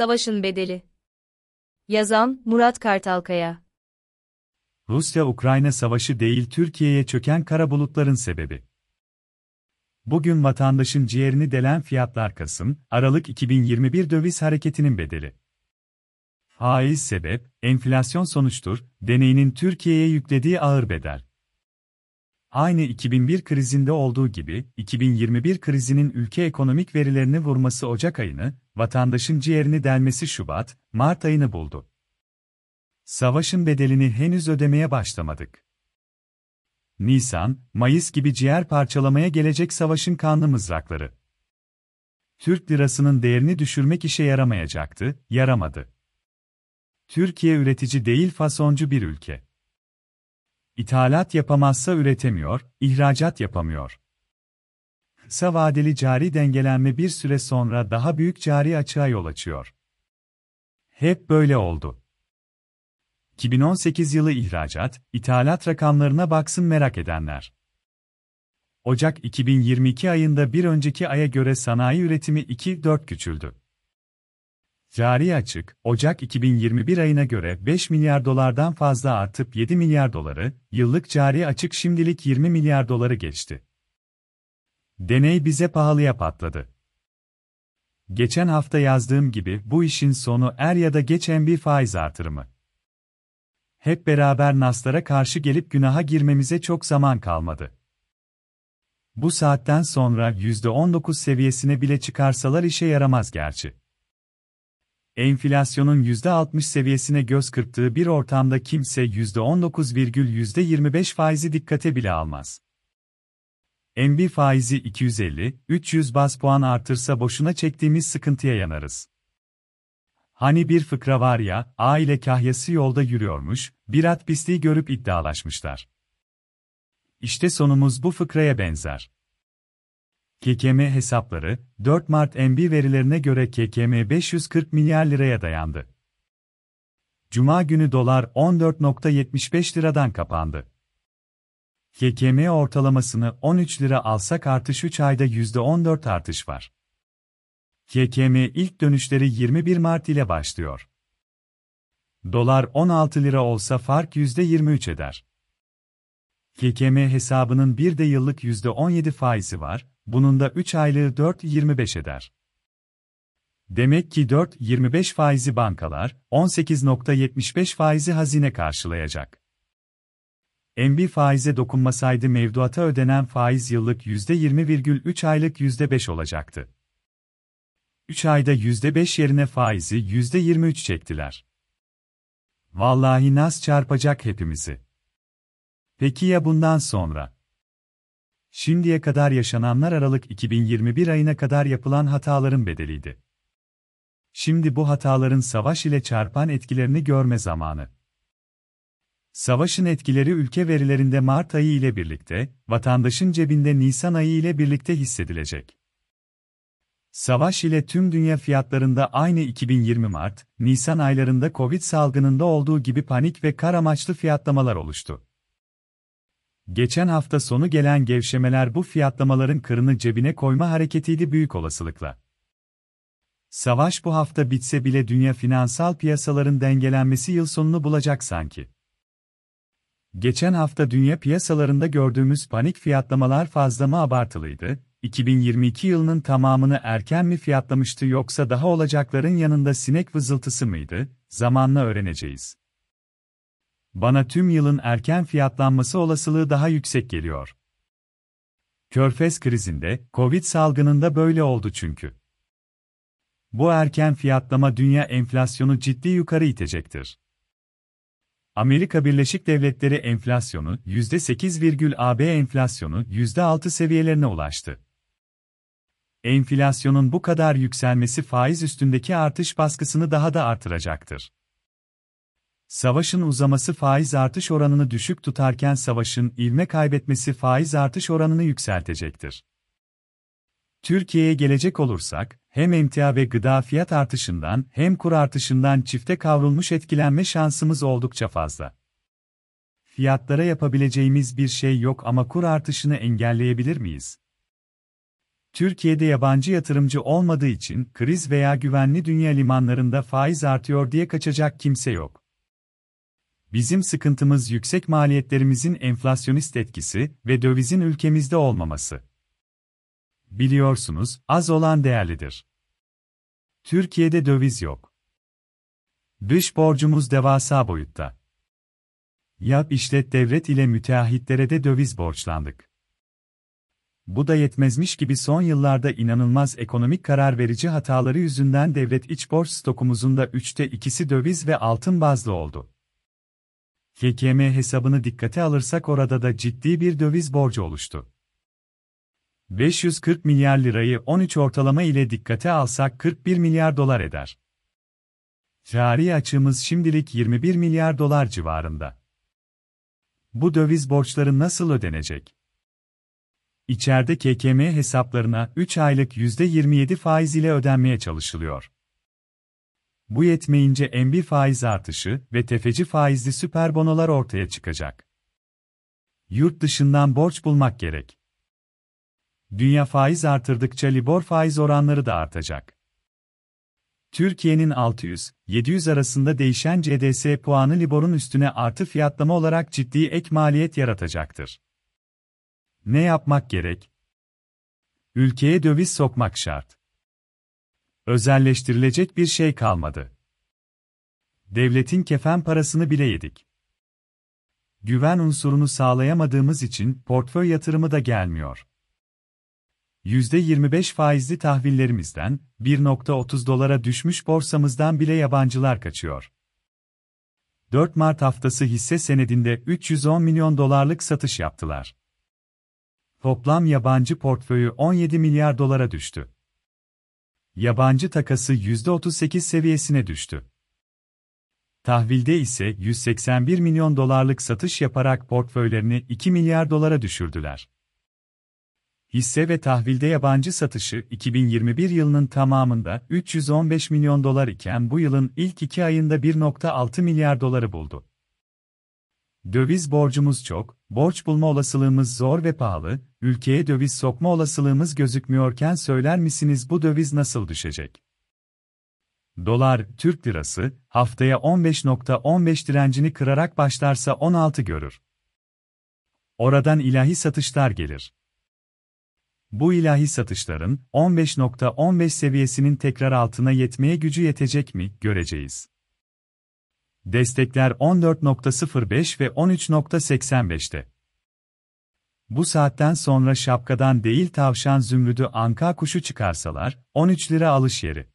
Savaşın bedeli. Yazan Murat Kartalkaya. Rusya-Ukrayna savaşı değil Türkiye'ye çöken kara bulutların sebebi. Bugün vatandaşın ciğerini delen fiyatlar Kasım, Aralık 2021 döviz hareketinin bedeli. Faiz sebep, enflasyon sonuçtur, deneyinin Türkiye'ye yüklediği ağır bedel. Aynı 2001 krizinde olduğu gibi, 2021 krizinin ülke ekonomik verilerini vurması Ocak ayını, vatandaşın ciğerini delmesi Şubat, Mart ayını buldu. Savaşın bedelini henüz ödemeye başlamadık. Nisan, Mayıs gibi ciğer parçalamaya gelecek savaşın kanlı mızrakları. Türk lirasının değerini düşürmek işe yaramayacaktı, yaramadı. Türkiye üretici değil fasoncu bir ülke. İthalat yapamazsa üretemiyor, ihracat yapamıyor. Kısa vadeli cari dengelenme bir süre sonra daha büyük cari açığa yol açıyor. Hep böyle oldu. 2018 yılı ihracat, ithalat rakamlarına baksın merak edenler. Ocak 2022 ayında bir önceki aya göre sanayi üretimi 2-4 küçüldü. Cari açık, Ocak 2021 ayına göre 5 milyar dolardan fazla artıp 7 milyar doları, yıllık cari açık şimdilik 20 milyar doları geçti. Deney bize pahalıya patladı. Geçen hafta yazdığım gibi bu işin sonu er ya da geç en bir faiz artırımı. Hep beraber naslara karşı gelip günaha girmemize çok zaman kalmadı. Bu saatten sonra %19 seviyesine bile çıkarsalar işe yaramaz gerçi. Enflasyonun %60 seviyesine göz kırptığı bir ortamda kimse %19,25 faizi dikkate bile almaz. MB faizi 250-300 bas puan artırsa boşuna çektiğimiz sıkıntıya yanarız. Hani bir fıkra var ya, A ile kahyası yolda yürüyormuş, bir at pisliği görüp iddialaşmışlar. İşte sonumuz bu fıkraya benzer. KKM hesapları, 4 Mart MB verilerine göre KKM 540 milyar liraya dayandı. Cuma günü dolar 14.75 liradan kapandı. KKM ortalamasını 13 lira alsak artış 3 ayda %14 artış var. KKM ilk dönüşleri 21 Mart ile başlıyor. Dolar 16 lira olsa fark %23 eder. KKM hesabının bir de yıllık %17 faizi var, bunun da 3 aylığı 4.25 eder. Demek ki 4.25 faizi bankalar, 18.75 faizi hazine karşılayacak. MB faize dokunmasaydı mevduata ödenen faiz yıllık %20,3 aylık %5 olacaktı. 3 ayda %5 yerine faizi %23 çektiler. Vallahi nas çarpacak hepimizi. Peki ya bundan sonra? Şimdiye kadar yaşananlar Aralık 2021 ayına kadar yapılan hataların bedeliydi. Şimdi bu hataların savaş ile çarpan etkilerini görme zamanı. Savaşın etkileri ülke verilerinde Mart ayı ile birlikte, vatandaşın cebinde Nisan ayı ile birlikte hissedilecek. Savaş ile tüm dünya fiyatlarında aynı 2020 Mart, Nisan aylarında Covid salgınında olduğu gibi panik ve kar amaçlı fiyatlamalar oluştu. Geçen hafta sonu gelen gevşemeler bu fiyatlamaların kırını cebine koyma hareketiydi büyük olasılıkla. Savaş bu hafta bitse bile dünya finansal piyasaların dengelenmesi yıl sonunu bulacak sanki. Geçen hafta dünya piyasalarında gördüğümüz panik fiyatlamalar fazla mı abartılıydı? 2022 yılının tamamını erken mi fiyatlamıştı yoksa daha olacakların yanında sinek vızıltısı mıydı? Zamanla öğreneceğiz. Bana tüm yılın erken fiyatlanması olasılığı daha yüksek geliyor. Körfez krizinde, Covid salgınında böyle oldu çünkü. Bu erken fiyatlama dünya enflasyonu ciddi yukarı itecektir. Amerika Birleşik Devletleri enflasyonu %8, AB enflasyonu %6 seviyelerine ulaştı. Enflasyonun bu kadar yükselmesi faiz üstündeki artış baskısını daha da artıracaktır. Savaşın uzaması faiz artış oranını düşük tutarken savaşın ivme kaybetmesi faiz artış oranını yükseltecektir. Türkiye'ye gelecek olursak, hem emtia ve gıda fiyat artışından hem kur artışından çifte kavrulmuş etkilenme şansımız oldukça fazla. Fiyatlara yapabileceğimiz bir şey yok ama kur artışını engelleyebilir miyiz? Türkiye'de yabancı yatırımcı olmadığı için kriz veya güvenli dünya limanlarında faiz artıyor diye kaçacak kimse yok. Bizim sıkıntımız yüksek maliyetlerimizin enflasyonist etkisi ve dövizin ülkemizde olmaması. Biliyorsunuz, az olan değerlidir. Türkiye'de döviz yok. Dış borcumuz devasa boyutta. Yap işlet devlet ile müteahhitlere de döviz borçlandık. Bu da yetmezmiş gibi son yıllarda inanılmaz ekonomik karar verici hataları yüzünden devlet iç borç stokumuzun da üçte ikisi döviz ve altın bazlı oldu. KKM hesabını dikkate alırsak orada da ciddi bir döviz borcu oluştu. 540 milyar lirayı 13 ortalama ile dikkate alsak 41 milyar dolar eder. Cari açığımız şimdilik 21 milyar dolar civarında. Bu döviz borçları nasıl ödenecek? İçeride KKM hesaplarına 3 aylık %27 faiz ile ödenmeye çalışılıyor. Bu yetmeyince embi faiz artışı ve tefeci faizli süper bonolar ortaya çıkacak. Yurt dışından borç bulmak gerek. Dünya faiz artırdıkça Libor faiz oranları da artacak. Türkiye'nin 600-700 arasında değişen CDS puanı Libor'un üstüne artı fiyatlama olarak ciddi ek maliyet yaratacaktır. Ne yapmak gerek? Ülkeye döviz sokmak şart. Özelleştirilecek bir şey kalmadı. Devletin kefen parasını bile yedik. Güven unsurunu sağlayamadığımız için portföy yatırımı da gelmiyor. %25 faizli tahvillerimizden 1.30 dolara düşmüş borsamızdan bile yabancılar kaçıyor. 4 Mart haftası hisse senedinde 310 milyon dolarlık satış yaptılar. Toplam yabancı portföyü 17 milyar dolara düştü. Yabancı takası %38 seviyesine düştü. Tahvilde ise 181 milyon dolarlık satış yaparak portföylerini 2 milyar dolara düşürdüler. Hisse ve tahvilde yabancı satışı 2021 yılının tamamında 315 milyon dolar iken bu yılın ilk iki ayında 1.6 milyar doları buldu. Döviz borcumuz çok, borç bulma olasılığımız zor ve pahalı, ülkeye döviz sokma olasılığımız gözükmüyorken söyler misiniz bu döviz nasıl düşecek? Dolar, Türk lirası, haftaya 15.15 direncini kırarak başlarsa 16 görür. Oradan ilahi satışlar gelir. Bu ilahi satışların 15.15 seviyesinin tekrar altına yetmeye gücü yetecek mi göreceğiz. Destekler 14.05 ve 13.85'te. Bu saatten sonra şapkadan değil tavşan zümrüdü anka kuşu çıkarsalar, 13 lira alış yeri.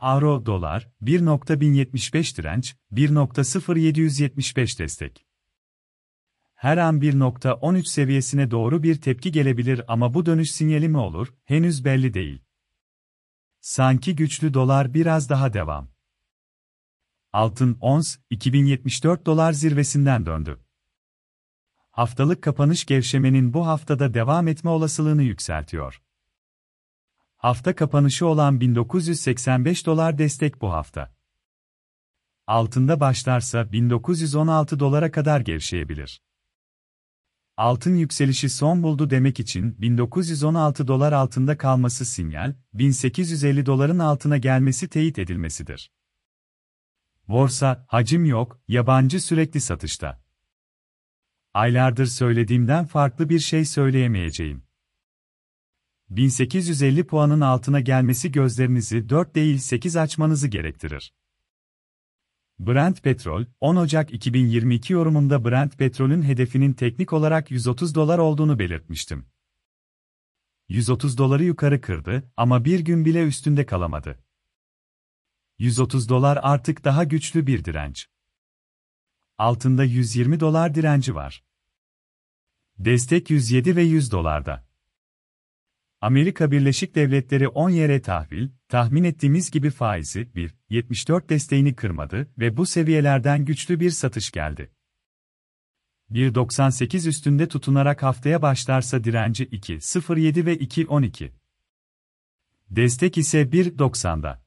Avro dolar 1.1075 direnç, 1.0775 destek. Her an 1.13 seviyesine doğru bir tepki gelebilir ama bu dönüş sinyali mi olur, henüz belli değil. Sanki güçlü dolar biraz daha devam. Altın ons 2074 dolar zirvesinden döndü. Haftalık kapanış gevşemenin bu haftada devam etme olasılığını yükseltiyor. Hafta kapanışı olan 1985 dolar destek bu hafta. Altında başlarsa 1916 dolara kadar gevşeyebilir. Altın yükselişi son buldu demek için 1916 dolar altında kalması sinyal, 1850 doların altına gelmesi teyit edilmesidir. Borsa, hacim yok, yabancı sürekli satışta. Aylardır söylediğimden farklı bir şey söyleyemeyeceğim. 1850 puanın altına gelmesi gözlerinizi 4 değil 8 açmanızı gerektirir. Brent Petrol, 10 Ocak 2022 yorumunda Brent Petrol'ün hedefinin teknik olarak 130 dolar olduğunu belirtmiştim. 130 doları yukarı kırdı ama bir gün bile üstünde kalamadı. 130 dolar artık daha güçlü bir direnç. Altında 120 dolar direnci var. Destek 107 ve 100 dolarda. Amerika Birleşik Devletleri 10 yere tahvil, tahmin ettiğimiz gibi faizi 1.74 desteğini kırmadı ve bu seviyelerden güçlü bir satış geldi. 1.98 üstünde tutunarak haftaya başlarsa direnci 2.07 ve 2.12. Destek ise 1.90'da.